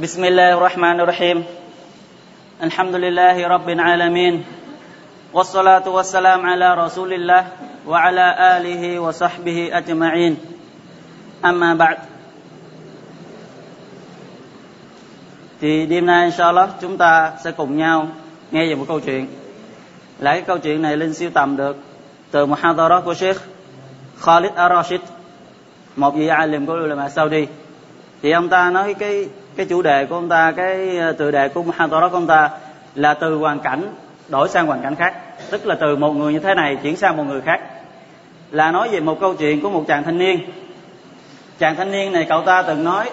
بسم الله الرحمن الرحيم الحمد لله رب العالمين والصلاة والسلام على رسول الله وعلى آله وصحبه أجمعين أما بعد thì đêm nay inshallah chúng ta sẽ cùng nhau nghe về một câu chuyện là cái câu chuyện này linh siêu tầm được từ muhadara của Sheikh Khalid Ar-Rashid một vị alim của ulama Saudi thì ông ta nói cái cái chủ đề của ông ta, cái ờ, tựa đề của muhadara của ông ta là từ hoàn cảnh đổi sang hoàn cảnh khác. Tức là từ một người như thế này chuyển sang một người khác. Là nói về một câu chuyện của một chàng thanh niên. Chàng thanh niên này, cậu ta từng nói,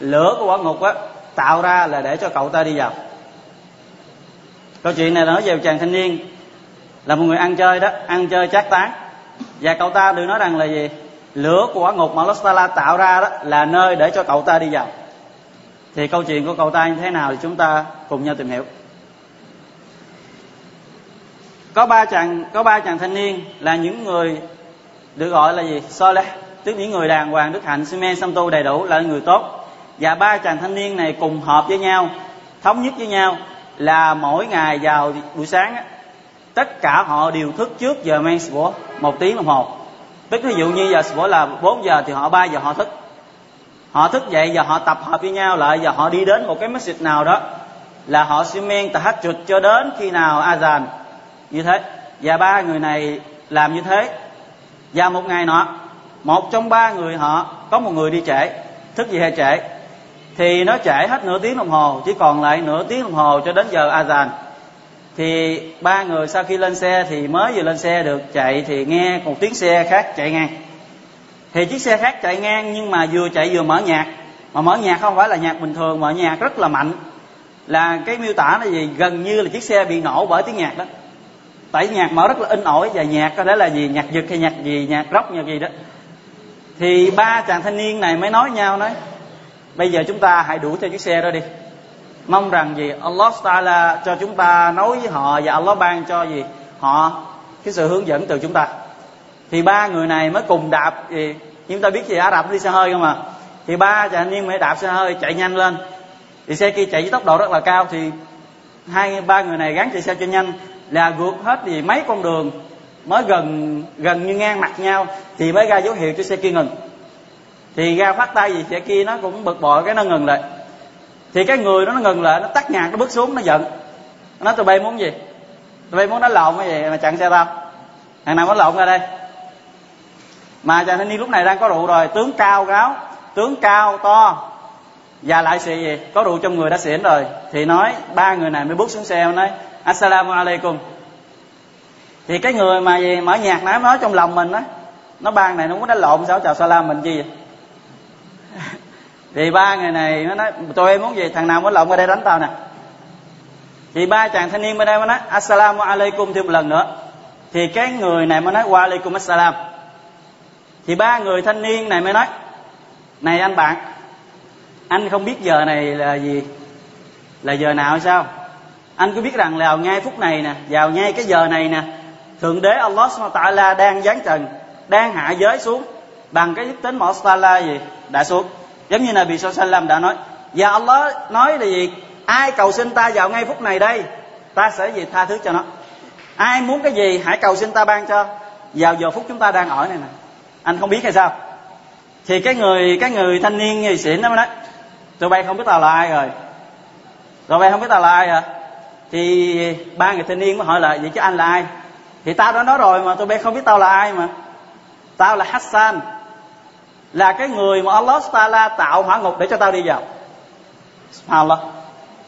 lửa của quả ngục á, tạo ra là để cho cậu ta đi vào. Câu chuyện này là nói về chàng thanh niên, là một người ăn chơi đó, ăn chơi chát tán. Và cậu ta được nói rằng là gì? Lửa của quả ngục mà Lostala tạo ra đó là nơi để cho cậu ta đi vào thì câu chuyện của cậu ta như thế nào thì chúng ta cùng nhau tìm hiểu. Có ba chàng có ba chàng thanh niên là những người được gọi là gì? Soleh tức những người đàng hoàng đức hạnh si mê tu đầy đủ là người tốt. Và ba chàng thanh niên này cùng hợp với nhau thống nhất với nhau là mỗi ngày vào buổi sáng á, tất cả họ đều thức trước giờ men một tiếng đồng hồ. Tức ví dụ như giờ của là 4 giờ thì họ 3 giờ họ thức họ thức dậy và họ tập hợp với nhau lại và họ đi đến một cái masjid nào đó là họ sẽ men tahajjud cho đến khi nào azan. Như thế. Và ba người này làm như thế. Và một ngày nọ, một trong ba người họ có một người đi trễ, thức dậy hay trễ, thì nó trễ hết nửa tiếng đồng hồ, chỉ còn lại nửa tiếng đồng hồ cho đến giờ azan. Thì ba người sau khi lên xe thì mới vừa lên xe được, chạy thì nghe một tiếng xe khác chạy ngang thì chiếc xe khác chạy ngang nhưng mà vừa chạy vừa mở nhạc. Mà mở nhạc không phải là nhạc bình thường, mở nhạc rất là mạnh. Là cái miêu tả là gì? Gần như là chiếc xe bị nổ bởi tiếng nhạc đó. Tại nhạc mở rất là in ỏi và nhạc có thể là gì? Nhạc giật hay nhạc gì? Nhạc rock, nhạc gì đó. Thì ba chàng thanh niên này mới nói nhau nói, bây giờ chúng ta hãy đuổi theo chiếc xe đó đi. Mong rằng gì? Allah Taala cho chúng ta nói với họ và Allah ban cho gì? Họ, cái sự hướng dẫn từ chúng ta thì ba người này mới cùng đạp gì chúng ta biết gì Ả Rập đi xe hơi không mà thì ba chàng niên mới đạp xe hơi, chạy nhanh lên. Thì xe kia chạy với tốc độ rất là cao, thì hai, ba người này gắn chạy xe cho nhanh, là vượt hết thì mấy con đường mới gần gần như ngang mặt nhau, thì mới ra dấu hiệu cho xe kia ngừng. Thì ra phát tay gì xe kia nó cũng bực bội, cái nó ngừng lại. Thì cái người đó nó ngừng lại, nó tắt nhạc, nó bước xuống, nó giận. Nó nói, tụi bay muốn gì? Tụi bay muốn nó lộn cái gì mà chặn xe tao? Thằng nào đánh lộn ra đây? Mà chàng thanh niên lúc này đang có rượu rồi. Tướng cao ráo tướng cao to. Và lại sự gì? Có rượu trong người đã xỉn rồi. Thì nói, ba người này mới bước xuống xe nói assalamu alaikum. Thì cái người mà gì? Mở nhạc nãy nói trong lòng mình đó nó ban này nó muốn đánh lộn, sao chào salam mình chi vậy? Thì ba người này nó nói tụi em muốn gì? Thằng nào muốn lộn qua đây đánh tao nè. Thì ba chàng thanh niên bên đây mới nói, assalamu alaikum. Thêm một lần nữa. Thì cái người này mới nói, wa alaikum assalam thì ba người thanh niên này mới nói, này anh bạn, anh không biết giờ này là gì, là giờ nào sao? Anh có biết rằng là vào ngay phút này nè, vào ngay cái giờ này nè, thượng đế Allah subhanahu đang giáng trần, đang hạ giới xuống, bằng cái đức tính mà Allah gì đã xuống. Giống như Nabi Sallam đã nói, và Allah nói là gì? Ai cầu xin ta vào ngay phút này đây, ta sẽ gì tha thứ cho nó. Ai muốn cái gì, hãy cầu xin ta ban cho. Vào giờ phút chúng ta đang ở này nè anh không biết hay sao? Thì cái người cái người thanh niên người xỉn đó. Mới nói tụi bay không biết tao là ai rồi. Tụi bay không biết tao là ai à? thì ba người thanh niên mới hỏi lại vậy chứ anh là ai? Thì tao đã nói rồi mà, tụi bay không biết tao là ai mà. Tao là Hassan. Là cái người mà Allah Taala tạo hỏa ngục để cho tao đi vào. Subhanallah.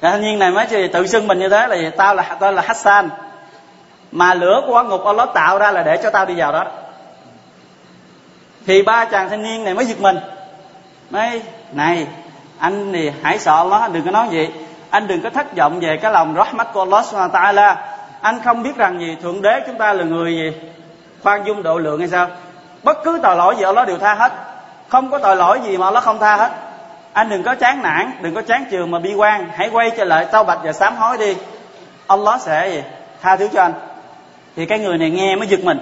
Cái thanh niên này mới chỉ tự xưng mình như thế là gì? tao là tao là Hassan. Mà lửa của hỏa ngục Allah tạo ra là để cho tao đi vào đó thì ba chàng thanh niên này mới giật mình. Mấy này, anh thì hãy sợ Allah đừng có nói gì anh đừng có thất vọng về cái lòng rahmat của Allah subhanahu ta'ala. Anh không biết rằng gì thượng đế chúng ta là người gì. Khoan dung độ lượng hay sao? Bất cứ tội lỗi gì Allah đều tha hết. Không có tội lỗi gì mà Allah không tha hết. Anh đừng có chán nản, đừng có chán trường mà bi quan. Hãy quay trở lại tao bạch và sám hối đi. Allah sẽ gì? Tha thứ cho anh. Thì cái người này nghe mới giật mình.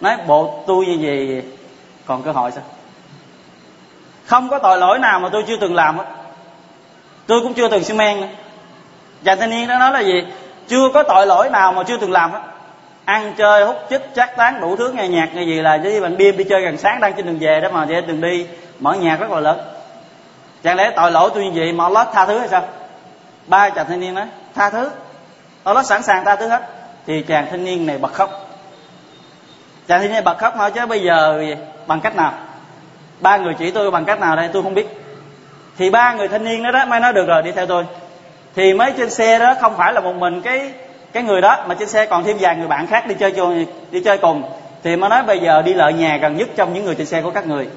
Nói, bộ tôi như vậy còn cơ hội sao? Không có tội lỗi nào mà tôi chưa từng làm hết tôi cũng chưa từng xi men nữa. Chàng thanh niên đó nói là gì? Chưa có tội lỗi nào mà chưa từng làm hết ăn chơi hút chích chắc tán đủ thứ nghe nhạc nghe gì là với bạn bia đi chơi gần sáng đang trên đường về đó mà trên đường đi mở nhạc rất là lớn. Chẳng lẽ tội lỗi tôi như vậy mà Allah tha thứ hay sao? Ba chàng thanh niên nói tha thứ. Allah sẵn sàng tha thứ hết. Thì chàng thanh niên này bật khóc. Chàng thanh niên bật khóc nói, chứ bây giờ gì? Bằng cách nào? Ba người chỉ tôi bằng cách nào đây? Tôi không biết. Thì ba người thanh niên đó đó mới nói được rồi, đi theo tôi. Thì mấy trên xe đó, không phải là một mình cái cái người đó, mà trên xe còn thêm vài người bạn khác đi chơi chung, đi chơi cùng. Thì mới nói bây giờ đi lợi nhà gần nhất trong những người trên xe của các người.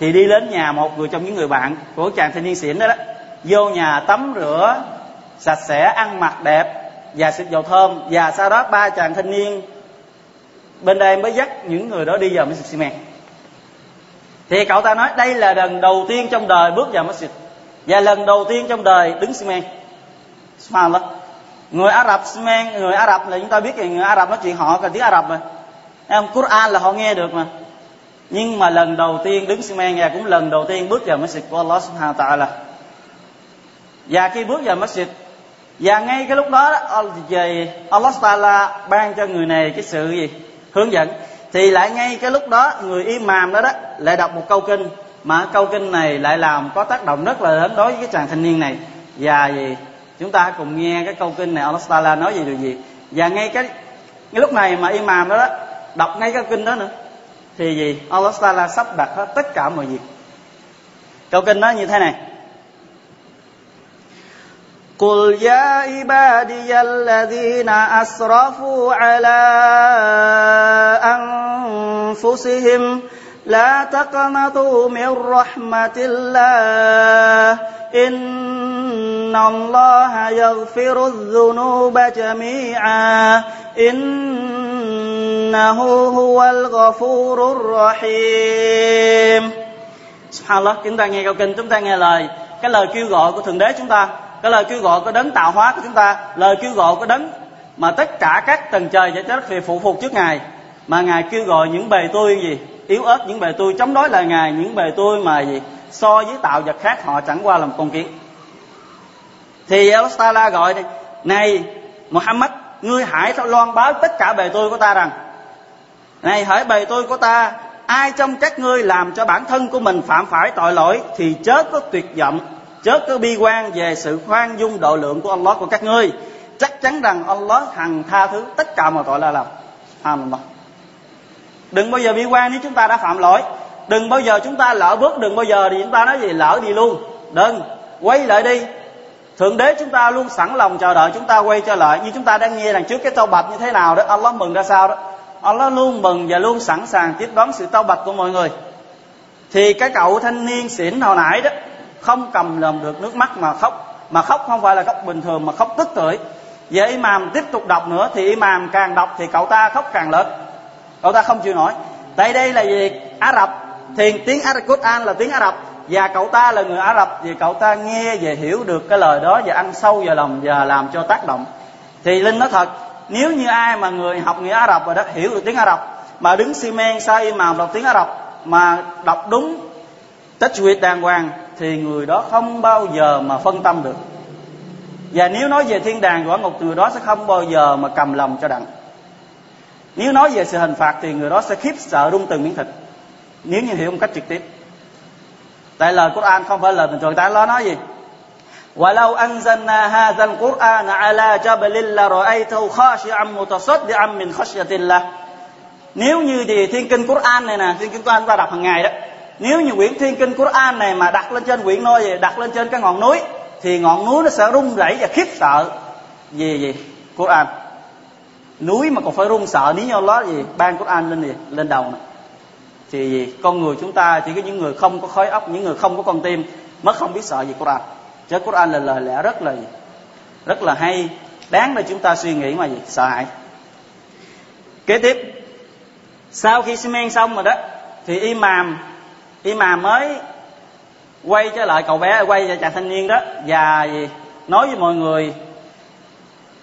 Thì đi đến nhà một người trong những người bạn của chàng thanh niên xỉn đó đó. Vô nhà tắm rửa, sạch sẽ, ăn mặc đẹp, và xịt dầu thơm. Và sau đó ba chàng thanh niên bên đây mới dắt những người đó đi vào masjid xi măng thì cậu ta nói đây là lần đầu tiên trong đời bước vào masjid. Và lần đầu tiên trong đời đứng xi men subhanallah. Người Ả Rập xi men người Ả Rập là chúng ta biết là người Ả Rập nói chuyện họ là tiếng Ả Rập mà. Em Quran là họ nghe được mà. Nhưng mà lần đầu tiên đứng xi men và cũng lần đầu tiên bước vào masjid của Allah subhanahu wa ta'ala. Và khi bước vào masjid và ngay cái lúc đó, đó về Allah Taala ban cho người này cái sự gì? Hướng dẫn thì lại ngay cái lúc đó người imam đó đó lại đọc một câu kinh mà câu kinh này lại làm có tác động rất là lớn đối với cái chàng thanh niên này và gì chúng ta cùng nghe cái câu kinh này Allah Taala nói gì điều gì và ngay cái cái lúc này mà imam đó, đó đọc ngay cái kinh đó nữa thì gì Allah Taala sắp đặt hết tất cả mọi việc câu kinh đó như thế này قل يا عبادي الذين اسرفوا على انفسهم لا تقنطوا من رحمه الله ان الله يغفر الذنوب جميعا انه هو الغفور الرحيم Subhanallah, chúng ta nghe câu kinh, chúng ta nghe lời cái lời kêu gọi của thượng đế chúng ta cái lời kêu gọi của đấng tạo hóa của chúng ta lời kêu gọi của đấng mà tất cả các tầng trời sẽ chết vì phụ phục trước ngài mà ngài kêu gọi những bề tôi gì yếu ớt những bề tôi chống đối lại ngài những bề tôi mà gì so với tạo vật khác họ chẳng qua làm con kiến. Thì Allah gọi này, này Muhammad ngươi hãy loan báo tất cả bề tôi của ta rằng này hỡi bề tôi của ta ai trong các ngươi làm cho bản thân của mình phạm phải tội lỗi thì chớ có tuyệt vọng chớ có bi quan về sự khoan dung độ lượng của Allah của các ngươi. Chắc chắn rằng Allah hằng tha thứ tất cả mọi tội là lầm. Subhanallah đừng bao giờ bi quan nếu chúng ta đã phạm lỗi. Đừng bao giờ chúng ta lỡ bước, đừng bao giờ thì chúng ta nói gì, lỡ đi luôn. Đừng, quay lại đi. Thượng đế chúng ta luôn sẵn lòng chờ đợi chúng ta quay trở lại. Như chúng ta đang nghe đằng trước cái tâu bạch như thế nào đó, Allah mừng ra sao đó. Allah luôn mừng và luôn sẵn sàng tiếp đón sự tâu bạch của mọi người. Thì cái cậu thanh niên xỉn hồi nãy đó, không cầm lầm được nước mắt mà khóc. Mà khóc không phải là khóc bình thường mà khóc tức tưởi. Và imam tiếp tục đọc nữa, thì imam càng đọc thì cậu ta khóc càng lớn cậu ta không chịu nổi. Tại đây là gì? Ả rập. Thì tiếng ả Quran là tiếng ả rập. Và cậu ta là người ả rập. Vì cậu ta nghe và hiểu được cái lời đó và ăn sâu vào lòng và làm cho tác động. Thì linh nói thật, nếu như ai mà người học nghĩa ả rập rồi đó, hiểu được tiếng ả rập, mà đứng xi men sai mà đọc tiếng ả rập, mà đọc đúng tajwid đàng hoàng, thì người đó không bao giờ mà phân tâm được. Và nếu nói về thiên đàng quả ngục người đó sẽ không bao giờ mà cầm lòng cho đặng nếu nói về sự hình phạt thì người đó sẽ khiếp sợ rung từng miếng thịt nếu như hiểu một cách trực tiếp tại lời Quran không phải lời bình thường tại nó nói gì ولو أنزلنا هذا القرآن على جبل لرأيته خاشعا متصدعا من خشية الله nếu như thì thiên kinh Quran này nè thiên kinh Quran ta đọc hàng ngày đó nếu như quyển thiên kinh Quran này mà đặt lên trên quyển nôi gì đặt lên trên cái ngọn núi thì ngọn núi nó sẽ rung rẩy và khiếp sợ gì gì Quran núi mà còn phải run sợ, nếu như đó gì ban Quran lên gì lên đầu này. thì gì con người chúng ta, chỉ có những người không có khói óc những người không có con tim mới không biết sợ gì Quran. Chứ Quran là lời lẽ rất là gì rất là hay. Đáng để chúng ta suy nghĩ mà gì? Sợ hãi. Kế tiếp, sau khi xi men xong rồi đó, thì imam imam mới quay trở lại cậu bé, quay cho chàng thanh niên đó và nói với mọi người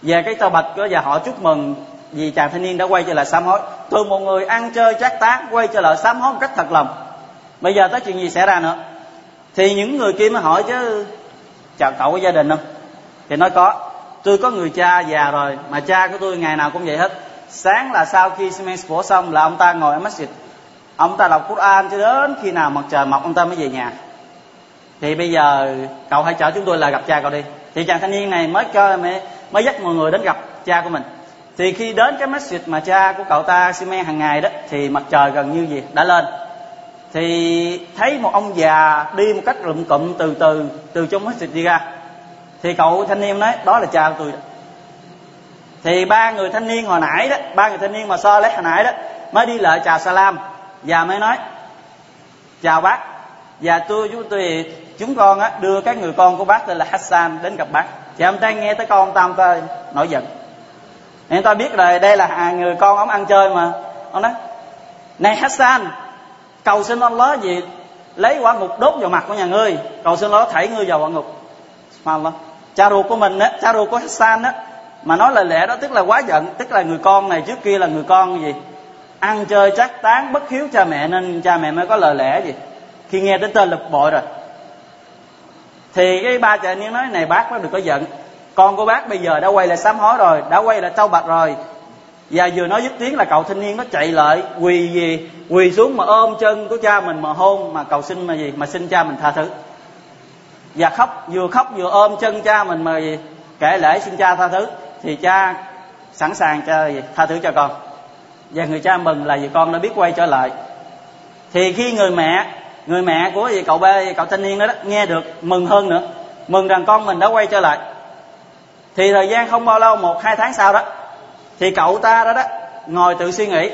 về cái tàu bạch và họ chúc mừng vì chàng thanh niên đã quay trở lại sám hối. Từ một người ăn chơi chát tán quay trở lại sám hối một cách thật lòng. Bây giờ tới chuyện gì xảy ra nữa? Thì những người kia mới hỏi chứ chào cậu có gia đình không? Thì nói có. Tôi có người cha già rồi mà cha của tôi ngày nào cũng vậy hết. Sáng là sau khi xi phổ xong là ông ta ngồi ở masjid. Ông ta đọc Quran cho đến khi nào mặt trời mọc ông ta mới về nhà. Thì bây giờ cậu hãy chở chúng tôi là gặp cha cậu đi. Thì chàng thanh niên này mới cho mới, mới dắt mọi người đến gặp cha của mình. Thì khi đến cái masjid mà cha của cậu ta xi men hàng ngày đó, thì mặt trời gần như gì? Đã lên. Thì thấy một ông già đi một cách lụm cụm từ từ từ trong masjid đi ra. Thì cậu thanh niên nói, đó là cha của tôi đó. Thì ba người thanh niên hồi nãy đó, ba người thanh niên mà so lấy hồi nãy đó, mới đi lại chào salam và mới nói, chào bác, và tôi chúng tôi chúng con á, đưa cái người con của bác tên là Hassan đến gặp bác. Thì ông ta nghe tới con ông ta ông ta nổi giận. Nên ta biết rồi, đây là à, người con ông ăn chơi mà. Ông nói, này Hassan, cầu xin Allah gì? Lấy quả ngục đốt vào mặt của nhà ngươi, cầu xin Allah thảy ngươi vào quả ngục. Allah cha ruột của mình á, cha ruột của Hassan á, mà nói lời lẽ đó tức là quá giận, tức là người con này trước kia là người con gì? Ăn chơi chắc tán bất hiếu cha mẹ nên cha mẹ mới có lời lẽ gì? Khi nghe đến tên lập bội rồi thì cái ba cha niên nói, này bác bác đừng có giận. Con của bác bây giờ đã quay lại sám hối rồi, đã quay lại trâu bạch rồi. Và vừa nói dứt tiếng là cậu thanh niên nó chạy lại, quỳ gì, quỳ xuống mà ôm chân của cha mình mà hôn, mà cầu xin mà gì, mà xin cha mình tha thứ. Và khóc, vừa khóc vừa ôm chân cha mình mà gì, kể lễ xin cha tha thứ. Thì cha sẵn sàng cho gì, tha thứ cho con. Và người cha mừng là vì con đã biết quay trở lại. Thì khi người mẹ người mẹ của gì cậu bé cậu thanh niên đó, đó nghe được mừng hơn nữa. Mừng rằng con mình đã quay trở lại. Thì thời gian không bao lâu một hai tháng sau đó thì cậu ta đó đó ngồi tự suy nghĩ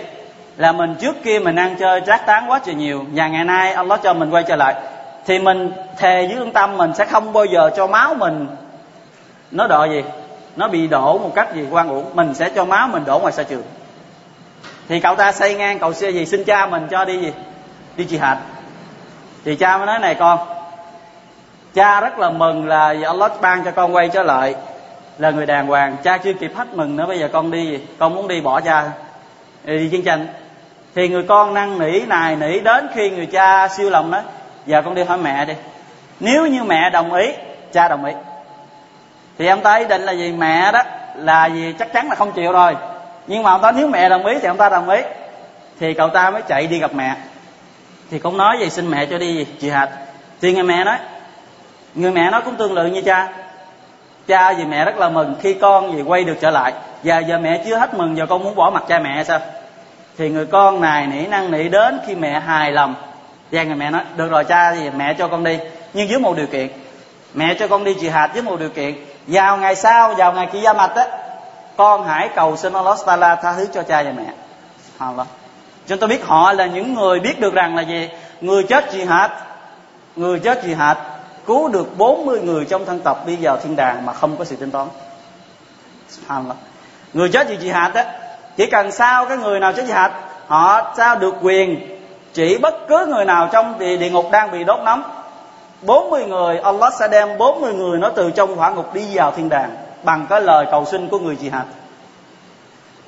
là mình trước kia mình ăn chơi trác tán quá trời nhiều và ngày nay Allah cho mình quay trở lại. Thì mình thề dưới lương tâm mình sẽ không bao giờ cho máu mình nó đọ gì nó bị đổ một cách gì quan uổng mình sẽ cho máu mình đổ ngoài xa trường. Thì cậu ta xây ngang cầu xe gì xin cha mình cho đi gì? Đi chị hạt thì cha mới nói này, con, cha rất là mừng là Allah ban cho con quay trở lại là người đàng hoàng. Cha chưa kịp hết mừng nữa, bây giờ con đi, con muốn đi bỏ cha. Đi chiến tranh. Thì người con năn nỉ, nài nỉ đến khi người cha siêu lòng nói, giờ con đi hỏi mẹ đi. Nếu như mẹ đồng ý, cha đồng ý. Thì ông ta ý định là gì mẹ đó là gì chắc chắn là không chịu rồi. Nhưng mà ông ta, nếu mẹ đồng ý thì ông ta đồng ý. Thì cậu ta mới chạy đi gặp mẹ thì cũng nói vậy xin mẹ cho đi, chị hạt thì người mẹ nói, người mẹ nói cũng tương tự như cha. Cha vì mẹ rất là mừng khi con gì quay được trở lại. Và giờ mẹ chưa hết mừng, giờ con muốn bỏ mặt cha mẹ, sao? Thì người con này nỉ năng nỉ đến khi mẹ hài lòng. Và người mẹ nói, được rồi cha, thì mẹ cho con đi. Nhưng dưới một điều kiện. Mẹ cho con đi, chị hạt với một điều kiện. Vào ngày sau, vào ngày kia gia mạch á, con hãy cầu xin Allah Taala tha thứ cho cha và mẹ. Allah chúng tôi biết họ là những người biết được rằng là gì? Người chết jihad người chết jihad cứu được 40 người trong thân tộc đi vào thiên đàng mà không có sự tính toán. Người chết vì hạt á. Chỉ cần sao cái người nào chết jihad, họ sao được quyền chỉ bất cứ người nào trong địa ngục đang bị đốt nóng. 40 người, Allah sẽ đem 40 người nó từ trong hỏa ngục đi vào thiên đàng bằng cái lời cầu xin của người jihad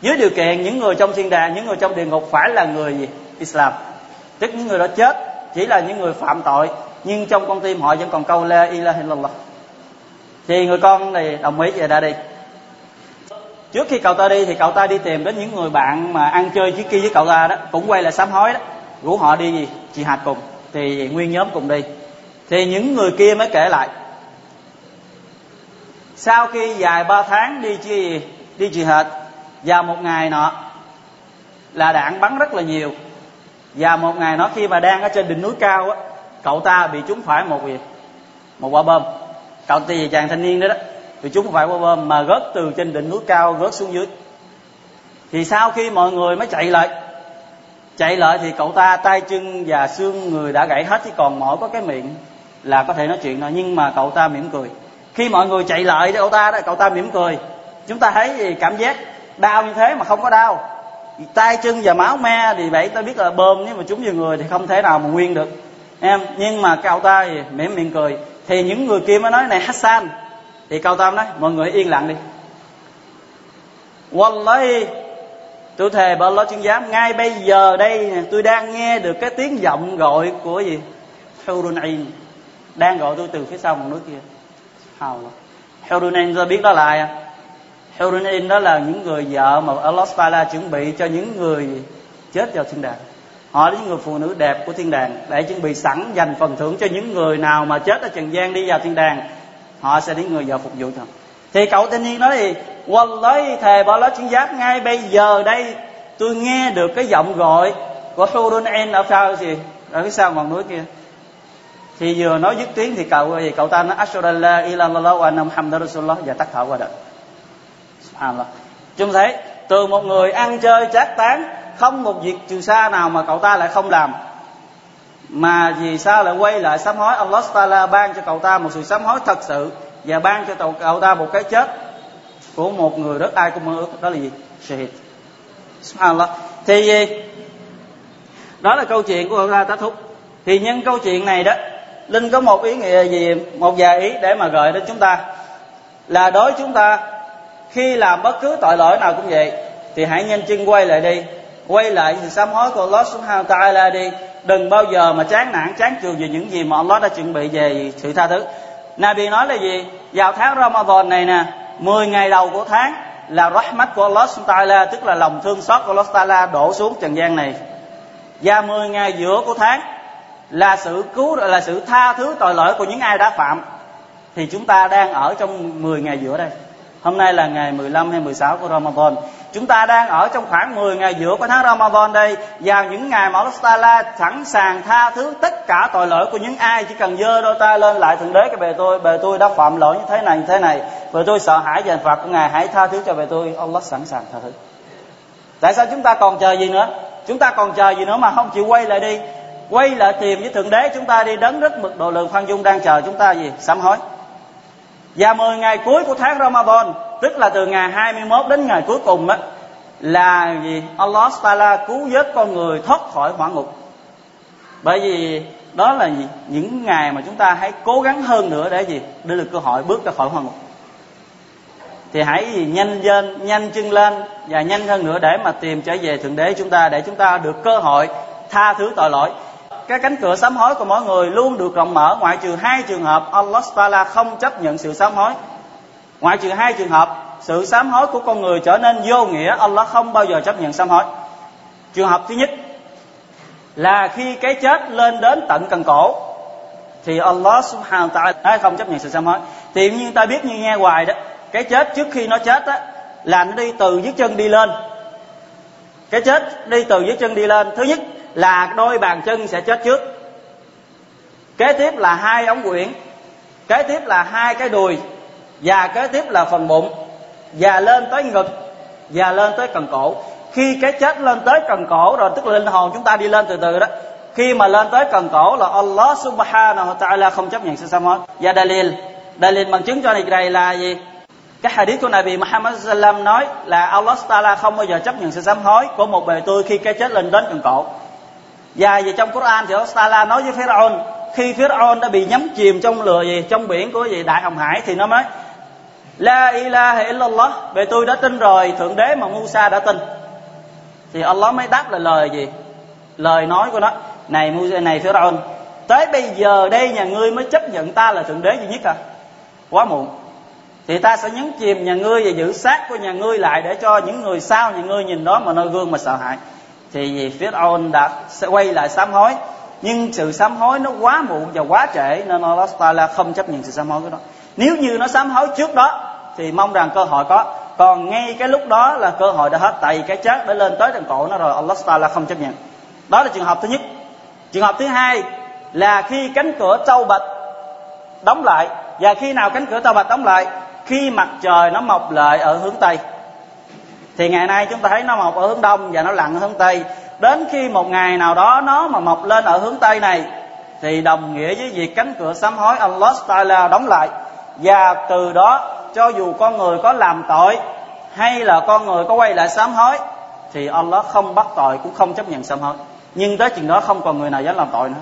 dưới điều kiện những người trong thiên đàng, những người trong địa ngục phải là người gì Islam. Tức những người đó chết chỉ là những người phạm tội, nhưng trong con tim họ vẫn còn câu la ilaha illallah. Thì người con này đồng ý về đã đi. Trước khi cậu ta đi thì cậu ta đi tìm đến những người bạn mà ăn chơi trước kia với cậu ta đó, cũng quay lại sám hối đó. Rủ họ đi gì chị hạt cùng, thì nguyên nhóm cùng đi. Thì những người kia mới kể lại. Sau khi dài ba tháng đi chi đi chị hệt và một ngày nọ, là đạn bắn rất là nhiều. Và một ngày nọ khi mà đang ở trên đỉnh núi cao á, cậu ta bị trúng phải một gì? Một quả bom. Cậu thì chàng thanh niên đó đó, bị trúng phải quả bom mà rớt từ trên đỉnh núi cao, rớt xuống dưới. Thì sau khi mọi người mới chạy lại chạy lại thì cậu ta tay chân và xương người đã gãy hết, chỉ còn mỗi có cái miệng là có thể nói chuyện thôi. Nhưng mà cậu ta mỉm cười. Khi mọi người chạy lại cậu ta đó, cậu ta mỉm cười. Chúng ta thấy gì? Cảm giác đau như thế mà không có đau. Tay, chân và máu me thì vậy, ta biết là bơm, nếu mà chúng vào người thì không thể nào mà nguyên được. Em, nhưng mà cậu ta thì mỉm miệng cười. Thì những người kia mới nói này, Hassan. Thì cậu ta nói, mọi người yên lặng đi. Wallahi, tôi thề bởi Allah chuyên giám, ngay bây giờ đây tôi đang nghe được cái tiếng giọng gọi của gì? Hurunain đang gọi tôi từ phía sau một núi kia. Hào Hurunain ta biết đó là ai à? Hurunin đó là những người vợ mà Allah Taala chuẩn bị cho những người chết vào thiên đàng. Họ là những người phụ nữ đẹp của thiên đàng. Để chuẩn bị sẵn dành phần thưởng cho những người nào mà chết ở trần gian đi vào thiên đàng, họ sẽ đến người vợ phục vụ cho thì cậu thanh niên nói thì Wallahi, thề bỏ nói chiến giáp ngay bây giờ đây tôi nghe được cái giọng gọi của Hurun En ở sau gì, ở phía sau ngọn núi kia. Thì vừa nói dứt tiếng thì cậu gì cậu ta nói, ashhadu ilallah wa anna muhammadar rasulullah. Và tắt thở qua đời subhanallah. Chúng thấy, từ một người ăn chơi chát tán, không một việc trừ xa nào mà cậu ta lại không làm. Mà vì sao lại quay lại sám hối? Allah Taala ban cho cậu ta một sự sám hối thật sự và ban cho cậu ta một cái chết của một người rất ai cũng mơ ước. Đó là gì? Shahid. Subhanallah. Thì gì đó là câu chuyện của cậu ta tá thúc. Thì nhân câu chuyện này đó, linh có một ý nghĩa gì, một vài ý để mà gợi đến chúng ta. Là đối chúng ta khi làm bất cứ tội lỗi nào cũng vậy, thì hãy nhanh chân quay lại đi. Quay lại sự sám hối của Allah Subhanahu ta'ala đi. Đừng bao giờ mà chán nản, chán chường về những gì mà Allah đã chuẩn bị về sự tha thứ. Nabi nói là gì? Vào tháng Ramadan này nè 10 ngày đầu của tháng là rahmat của Allah Subhanahu ta'ala, tức là lòng thương xót của Allah ta'ala đổ xuống trần gian này. Và 10 ngày giữa của tháng là sự cứu, là sự tha thứ tội lỗi của những ai đã phạm. Thì chúng ta đang ở trong 10 ngày giữa đây. Hôm nay là ngày 15 hay 16 của Ramadan. Chúng ta đang ở trong khoảng 10 ngày giữa của tháng Ramadan đây. Vào những ngày mà Allah Taala sẵn sàng tha thứ tất cả tội lỗi của những ai chỉ cần dơ đôi tay lên lại thượng đế cái bề tôi, bề tôi đã phạm lỗi như thế này như thế này. Bề tôi sợ hãi và phạt của Ngài hãy tha thứ cho bề tôi. Allah sẵn sàng tha thứ. Tại sao chúng ta còn chờ gì nữa? Chúng ta còn chờ gì nữa mà không chịu quay lại đi? Quay lại tìm với thượng đế chúng ta đi đấng rất mực độ lượng khoan dung đang chờ chúng ta gì? Sám hối và 10 ngày cuối của tháng Ramadan, tức là từ ngày 21 đến ngày cuối cùng đó là gì? Allah Taala cứu vớt con người thoát khỏi hỏa ngục. Bởi vì đó là gì? những ngày mà chúng ta hãy cố gắng hơn nữa để gì? Để được cơ hội bước ra khỏi hỏa ngục. Thì hãy gì? Nhanh lên, nhanh chân lên và nhanh hơn nữa để mà tìm trở về thượng đế chúng ta, để chúng ta được cơ hội tha thứ tội lỗi cái cánh cửa sám hối của mỗi người luôn được rộng mở, ngoại trừ hai trường hợp Allah Taala không chấp nhận sự sám hối. Ngoại trừ hai trường hợp, sự sám hối của con người trở nên vô nghĩa, Allah không bao giờ chấp nhận sám hối. Trường hợp thứ nhất là khi cái chết lên đến tận cần cổ, thì Allah subhanahu wa ta'ala không chấp nhận sự sám hối. Thì như ta biết, như nghe hoài đó, cái chết trước khi nó chết á, là nó đi từ dưới chân đi lên. Cái chết đi từ dưới chân đi lên. Thứ nhất là đôi bàn chân sẽ chết trước. Kế tiếp là hai ống quyển, kế tiếp là hai cái đùi, và kế tiếp là phần bụng, và lên tới ngực, và lên tới cần cổ. Khi cái chết lên tới cần cổ rồi, tức là linh hồn chúng ta đi lên từ từ đó, khi mà lên tới cần cổ là Allah subhanahu wa ta'ala không chấp nhận sự sám hối và dalil dalil bằng chứng cho này đây là gì? Cái hadith của Nabi Muhammad sallam nói là Allah Taala không bao giờ chấp nhận sự sám hối của một bề tôi khi cái chết lên đến cần cổ và về trong Quran thì Allah nói với Pharaoh, khi Pharaoh đã bị nhắm chìm trong lửa gì, trong biển của gì, đại hồng hải thì nó mới, La ilaha illallah, Về tôi đã tin rồi, Thượng đế mà Musa đã tin. Thì Allah mới đáp là lời gì? Lời nói của nó, Này Musa, này Pharaoh, Tới bây giờ đây nhà ngươi mới chấp nhận ta là Thượng đế duy nhất à Quá muộn. Thì ta sẽ nhấn chìm nhà ngươi Và giữ sát của nhà ngươi lại Để cho những người sau nhà ngươi nhìn đó mà noi gương mà sợ hãi thì phía Pharaoh đã sẽ quay lại sám hối. Nhưng sự sám hối nó quá muộn và quá trễ, nên Allah Taala không chấp nhận sự sám hối của nó. Nếu như nó sám hối trước đó, thì mong rằng cơ hội có. Còn ngay cái lúc đó là cơ hội đã hết tại vì cái chết đã lên tới đằng cổ nó rồi, Allah Taala không chấp nhận. Đó là trường hợp thứ nhất. Trường hợp thứ hai là khi cánh cửa châu bạch đóng lại. Và khi nào cánh cửa châu bạch đóng lại? Khi mặt trời nó mọc lại ở hướng tây thì ngày nay chúng ta thấy nó mọc ở hướng đông và nó lặn ở hướng tây. Đến khi một ngày nào đó nó mà mọc lên ở hướng tây này, thì đồng nghĩa với việc cánh cửa sám hối Allah Taala đóng lại. Và từ đó, cho dù con người có làm tội hay là con người có quay lại sám hối, thì Allah không bắt tội, cũng không chấp nhận sám hối. Nhưng tới chừng đó không còn người nào dám làm tội nữa.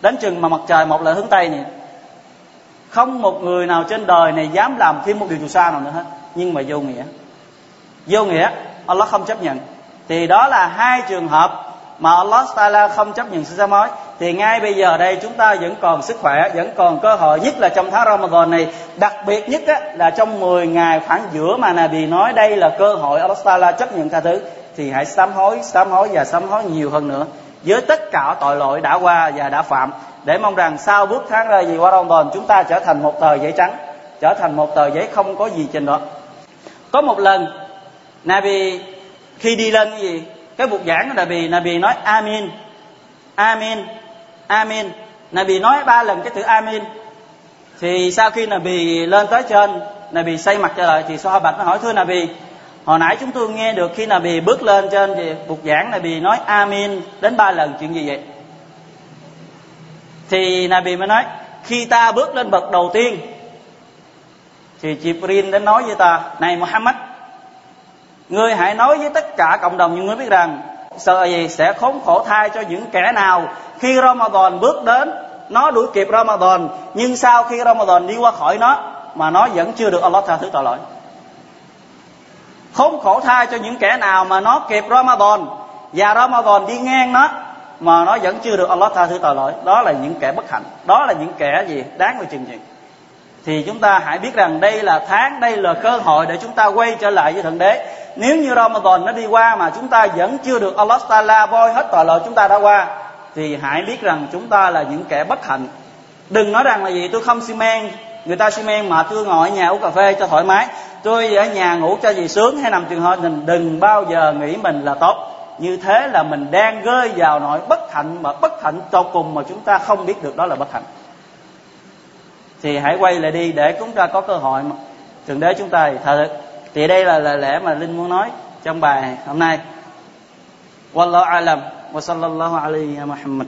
Đến chừng mà mặt trời mọc lại hướng tây này, không một người nào trên đời này dám làm thêm một điều dù xa nào nữa hết. Nhưng mà vô nghĩa vô nghĩa. Allah không chấp nhận. Thì đó là hai trường hợp mà Allah Taala không chấp nhận sự sám hối. Thì ngay bây giờ đây chúng ta vẫn còn sức khỏe vẫn còn cơ hội nhất là trong tháng Ramadan này. Đặc biệt nhất á, là trong 10 ngày khoảng giữa mà Nabi nói đây là cơ hội Allah Taala chấp nhận tha thứ thì hãy sám hối sám hối và sám hối nhiều hơn nữa. Với tất cả tội lỗi đã qua và đã phạm để mong rằng sau bước tháng ra gì qua Ramadan chúng ta trở thành một tờ giấy trắng trở thành một tờ giấy không có gì trên đó. Có một lần Nabi, khi đi lên cái gì? Cái bục giảng của Nabi Nabi nói Amin. Amin Amin. Nabi nói ba lần cái từ Amin. Thì sau khi Nabi lên tới trên, Nabi xây mặt trở lại, thì Sahabat nó hỏi, thưa Nabi, hồi nãy chúng tôi nghe được khi Nabi bước lên trên thì bục giảng Nabi nói Amin đến ba lần, chuyện gì vậy? Thì Nabi mới nói, khi ta bước lên bậc đầu tiên, thì Jibril đến nói với ta, này Muhammad ngươi hãy nói với tất cả cộng đồng những người biết rằng sợ gì sẽ khốn khổ thai cho những kẻ nào khi Ramadan bước đến. Nó đuổi kịp Ramadan, nhưng sau khi Ramadan đi qua khỏi nó mà nó vẫn chưa được Allah tha thứ tội lỗi. Khốn khổ thai cho những kẻ nào mà nó kịp Ramadan và Ramadan đi ngang nó mà nó vẫn chưa được Allah tha thứ tội lỗi. Đó là những kẻ bất hạnh, đó là những kẻ gì đáng bị trừng trị. Thì chúng ta hãy biết rằng đây là tháng, đây là cơ hội để chúng ta quay trở lại với thượng đế nếu như Ramadan nó đi qua mà chúng ta vẫn chưa được Allah Taala voi hết tội lỗi chúng ta đã qua, thì hãy biết rằng chúng ta là những kẻ bất hạnh. Đừng nói rằng là gì, tôi không xi men, người ta xi men mà tôi ngồi ở nhà uống cà phê cho thoải mái, tôi ở nhà ngủ cho gì sướng hay nằm trường hợp mình đừng bao giờ nghĩ mình là tốt. Như thế là mình đang rơi vào nỗi bất hạnh mà bất hạnh cho cùng mà chúng ta không biết được đó là bất hạnh. Thì hãy quay lại đi để chúng ta có cơ hội mà. Thượng đế chúng ta thật thì đây là lời lẽ mà linh muốn nói trong bài hôm nay. Wallahu alam wa sallallahu alaihi muhammad